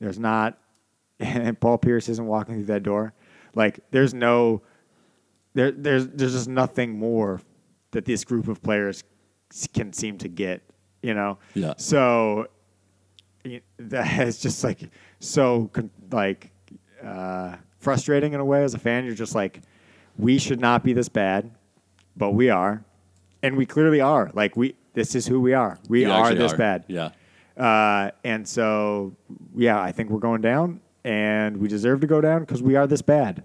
There's not. And Paul Pierce isn't walking through that door. Like there's no. There, there's there's just nothing more that this group of players can seem to get. You know. Yeah. So that is just like so like uh, frustrating in a way as a fan. You're just like, we should not be this bad, but we are, and we clearly are. Like we, this is who we are. We are this bad. Yeah. Uh, and so, yeah, I think we're going down, and we deserve to go down because we are this bad.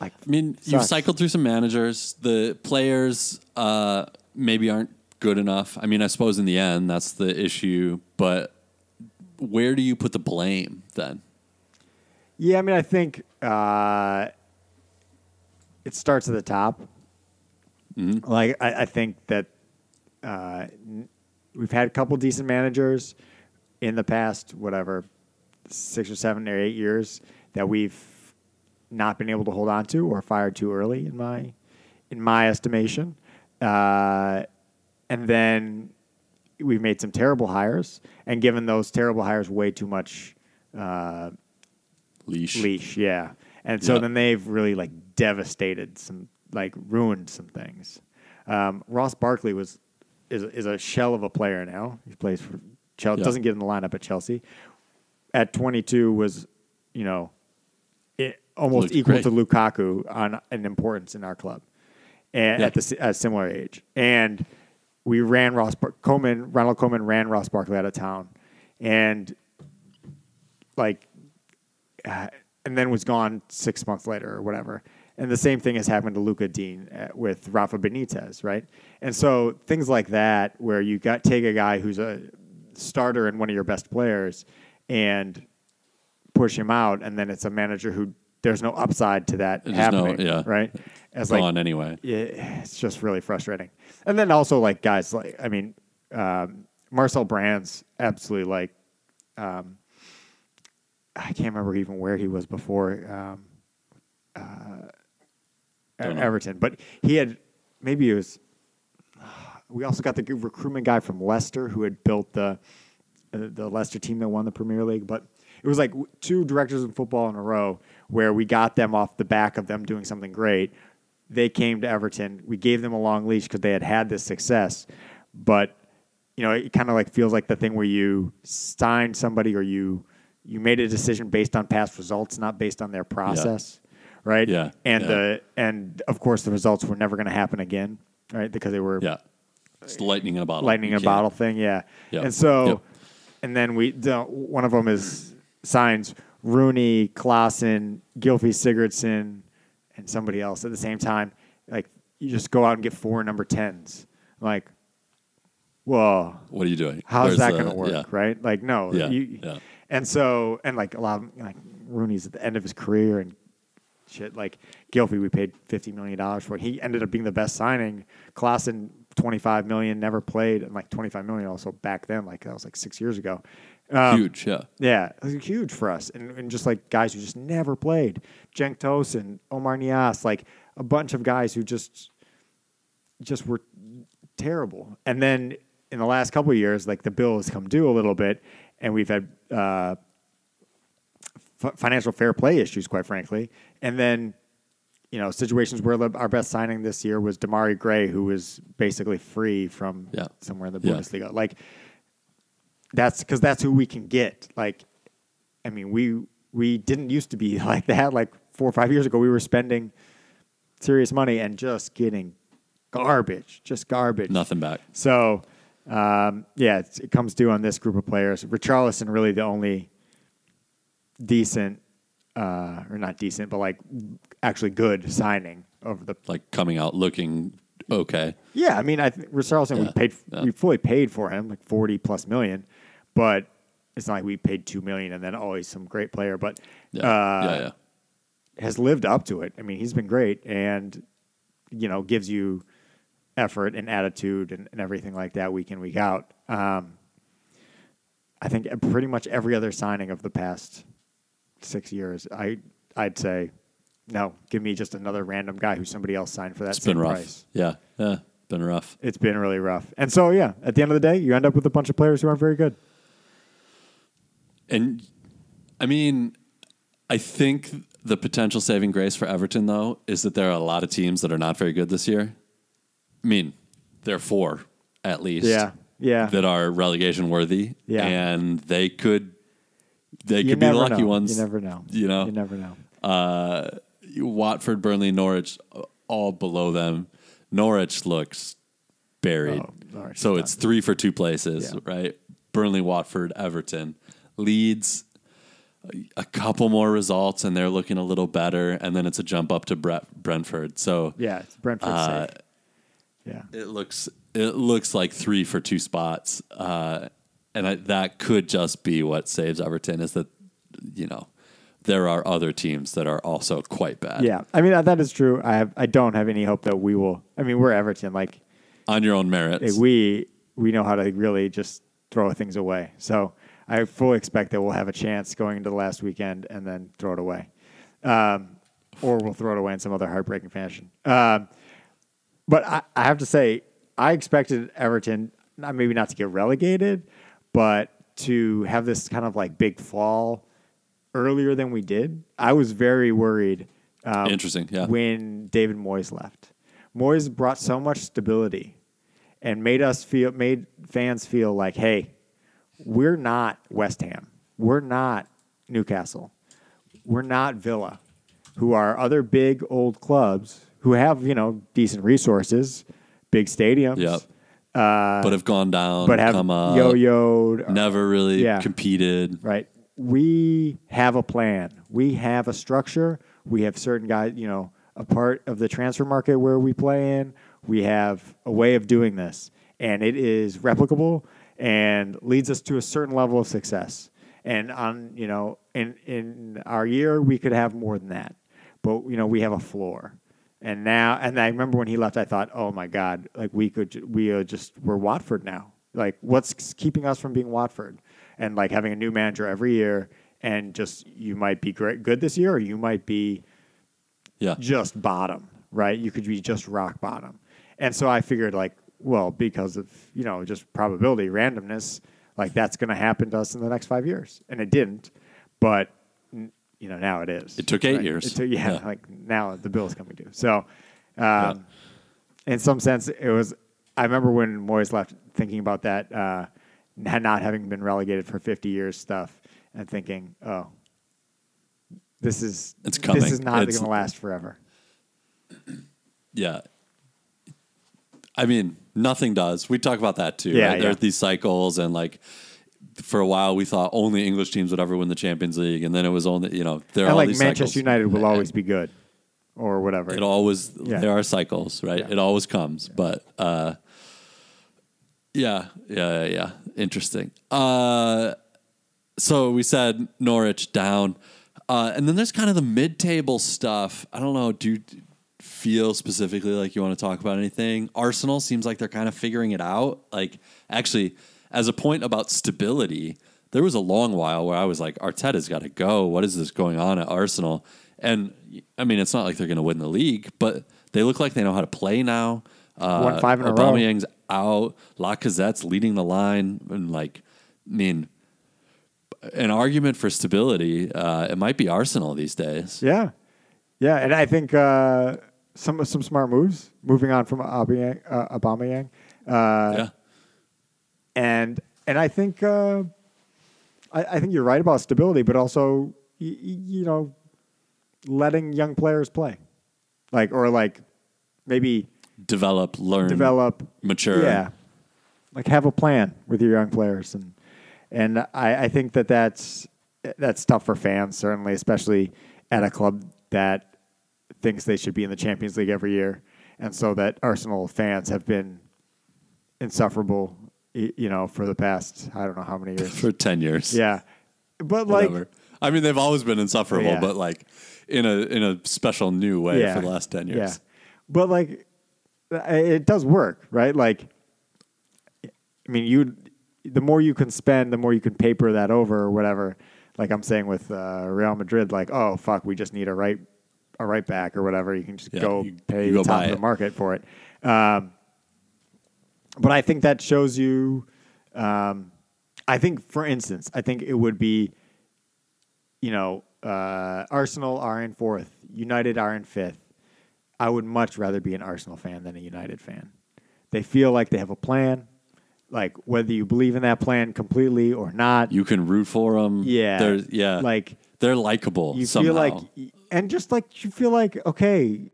Like, I mean, you've cycled through some managers. The players uh, maybe aren't good enough. I mean, I suppose in the end that's the issue. But where do you put the blame then? yeah, I mean, I think uh, it starts at the top. Like, I, I think that uh, we've had a couple decent managers in the past, whatever, six or seven or eight years that we've not been able to hold on to or fired too early in my in my estimation. Uh, and then we've made some terrible hires and given those terrible hires way too much uh, Leash. leash, yeah. And so then they've really like devastated some, like ruined some things. Um, Ross Barkley was is is a shell of a player now. He plays for Chelsea. Yeah. Doesn't get in the lineup at Chelsea. At 22 was, you know, it, almost Looked equal great. to Lukaku on an importance in our club, and Yeah. at the at a similar age. And we ran Ross Bar- Koeman. Ronald Koeman ran Ross Barkley out of town, and like uh, and then was gone six months later or whatever. And the same thing has happened to Lucas Digne uh, with Rafa Benitez, right? And so things like that, where you got take a guy who's a starter and one of your best players, and push him out, and then it's a manager who there's no upside to that There's no- happening, yeah. right? As Gone anyway. yeah, it's just really frustrating. And then also like guys like I mean, um, Marcel Brands absolutely like um, I can't remember even where he was before um, uh, Don't know. Everton, but he had maybe it was. We also got the recruitment guy from Leicester who had built the uh, the Leicester team that won the Premier League, but it was like two directors of football in a row where we got them off the back of them doing something great. They came to Everton. We gave them a long leash because they had had this success, but you know it kind of like feels like the thing where you signed somebody or you you made a decision based on past results, not based on their process, right? Yeah, and yeah. the and of course the results were never going to happen again, right? Because they were Yeah. It's the lightning in a bottle. lightning You in a bottle thing. Yeah. Yep. And so, Yep. and then we one of them is signs Rooney, Klaassen, Gylfi Sigurdsson, and somebody else at the same time. Like you just go out and get four number tens. Like, whoa, What are you doing? how's Where's that going to work? Yeah. Right? Like, no. Yeah, You, yeah. And so, and like a lot of like Rooney's at the end of his career and shit. Like Gylfi, we paid fifty million dollars for. It. He ended up being the best signing. Klaassen, twenty five million, never played, and like twenty five million also back then. Like that was like six years ago. Um, Huge. Yeah. Yeah, it was huge for us, and, and just like guys who just never played, Cenk Tosun, Oumar Niasse, like a bunch of guys who just just were terrible. And then in the last couple of years, like the bill has come due a little bit, and we've had uh, financial fair play issues, quite frankly. And then, you know, situations where our best signing this year was Demarai Gray, who was basically free from Yeah. somewhere in the Yeah. Bundesliga. Like that's because that's who we can get. Like, I mean, we we didn't used to be like that. Like four or five years ago, we were spending serious money and just getting garbage, just garbage. Nothing back. So, um, yeah, it's, it comes due on this group of players. Richarlison really the only decent, uh, or not decent, but like actually good signing over the. Like coming out looking okay. Yeah, I mean, I think Richarlison, we paid, yeah. we fully paid for him, like forty plus million, but it's not like we paid two million and then always some great player, but Yeah. uh, yeah, yeah. has lived up to it. I mean, he's been great and, you know, gives you effort and attitude and, and everything like that week in, week out. Um, I think pretty much every other signing of the past six years, I, I'd say, no, give me just another random guy who somebody else signed for that It's same been rough. price. Yeah, yeah, been rough. It's been really rough. And so, yeah, at the end of the day, you end up with a bunch of players who aren't very good. And I mean, I think the potential saving grace for Everton though is that there are a lot of teams that are not very good this year. I mean, there are four at least. Yeah. Yeah. That are relegation worthy. Yeah. And they could they you could be the lucky know. ones. You never know. You know? You never know. Uh, Watford, Burnley, Norwich, uh, all below them. Norwich looks buried. Oh, Norwich so it's three for two places, Yeah. right? Burnley, Watford, Everton, Leeds. A couple more results, and they're looking a little better. And then it's a jump up to Bre- Brentford. So Yeah. It's Brentford's Uh, safe. Yeah. it looks it looks like three for two spots, uh, and I, that could just be what saves Everton. Is that you know there are other teams that are also quite bad. Yeah, I mean that is true. I have, I don't have any hope that we will. I mean, we're Everton. Like on your own merits. we we know how to really just throw things away. So I fully expect that we'll have a chance going into the last weekend and then throw it away, um, or we'll throw it away in some other heartbreaking fashion. Um, but I, I have to say, I expected Everton not maybe not to get relegated, but to have this kind of like big fall earlier than we did. I was very worried. Um, Interesting, yeah. When David Moyes left, Moyes brought so much stability and made us feel, made fans feel like, hey, we're not West Ham, we're not Newcastle, we're not Villa, who are other big old clubs who have you know decent resources, big stadiums, Yep. But have gone down, Uh, but have come up, yo-yoed, never really Yeah. competed. right? We have a plan. We have a structure. We have certain guys, you know, a part of the transfer market where we play in. We have a way of doing this, and it is replicable and leads us to a certain level of success. And on, you know, in in our year, we could have more than that, but you know, we have a floor. And now, and I remember when he left, I thought, oh my God, like we could, we are just, we're Watford now. Like, what's keeping us from being Watford? And like having a new manager every year, and just you might be great, good this year, or you might be Yeah, just bottom, right? You could be just rock bottom. And so I figured, like, well, because of you know just probability, randomness, like that's going to happen to us in the next five years, and it didn't. But you know now it is. It took eight right? years. It took- yeah, Yeah. like now the bill's coming due. So, um, in some sense, it was. I remember when Moyes left, thinking about that, uh, not having been relegated for 50 years stuff, and thinking, oh, this is It's coming. This is not going to last forever. yeah. I mean, nothing does. We talk about that too. Yeah, right? yeah. There's these cycles, and like for a while, we thought only English teams would ever win the Champions League, and then it was only you know there are and like Manchester cycles. United will always be good, or whatever. It always Yeah. there are cycles, right? Yeah. It always comes, but uh, yeah, yeah, yeah, yeah. Interesting. Uh, so we said Norwich down, uh, and then there's kind of the mid-table stuff. I don't know. Do you feel specifically like you want to talk about anything? Arsenal seems like they're kind of figuring it out. Like actually, as a point about stability, there was a long while where I was like, Arteta's got to go. What is this going on at Arsenal? And I mean, it's not like they're going to win the league, but they look like they know how to play now. Uh, Won five in a row. Aubameyang's out. Lacazette's leading the line, and like, I mean, an argument for stability. Uh, it might be Arsenal these days. Yeah, yeah, and I think uh, some some smart moves. Moving on from Aubameyang, uh, Aubameyang. Uh, yeah, and and I think uh, I, I think you're right about stability, but also y- y- you know letting young players play, like or like maybe develop, learn, develop, mature. yeah, like have a plan with your young players, and and I, I think that that's that's tough for fans, certainly, especially at a club that thinks they should be in the Champions League every year, and so that Arsenal fans have been insufferable, you know, for the past I don't know how many years. for ten years. yeah, but like, I mean, they've always been insufferable, Yeah. but like in a in a special new way yeah, for the last ten years. Yeah, but like, it does work, right? Like, I mean, you, the more you can spend, the more you can paper that over or whatever. Like I'm saying with uh, Real Madrid, like, oh fuck, we just need a right, a right back or whatever. You can just Yeah, go you- pay you the go top of the it. market for it. Um, but I think that shows you. Um, I think, for instance, I think it would be, you know, uh, Arsenal are in fourth, United are in fifth. I would much rather be an Arsenal fan than a United fan. They feel like they have a plan. Like whether you believe in that plan completely or not, You can root for them. yeah, They're, yeah. like they're likable. you somehow. feel like, and just like you feel like, okay,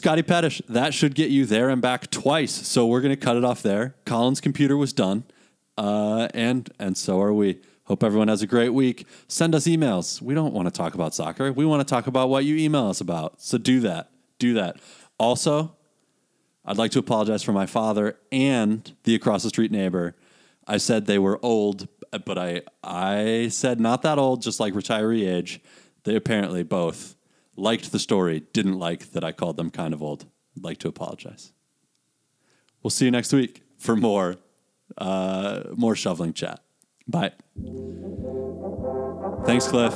Scotty Pettish, that should get you there and back twice. So we're going to cut it off there. Colin's computer was done, uh, and and so are we. Hope everyone has a great week. Send us emails. We don't want to talk about soccer. We want to talk about what you email us about. So do that. Do that. Also, I'd like to apologize for my father and the across the street neighbor. I said they were old, but I I said not that old, just like retiree age. They apparently both liked the story, didn't like that I called them kind of old. I'd like to apologize. We'll see you next week for more uh, more shoveling chat. Bye. Thanks, Cliff.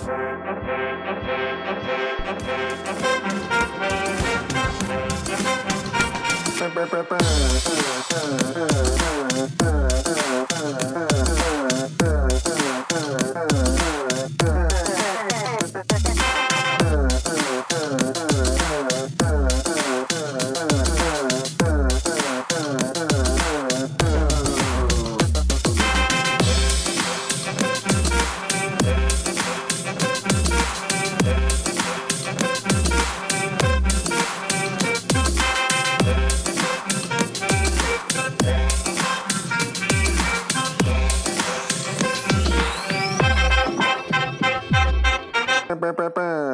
ba ba ba.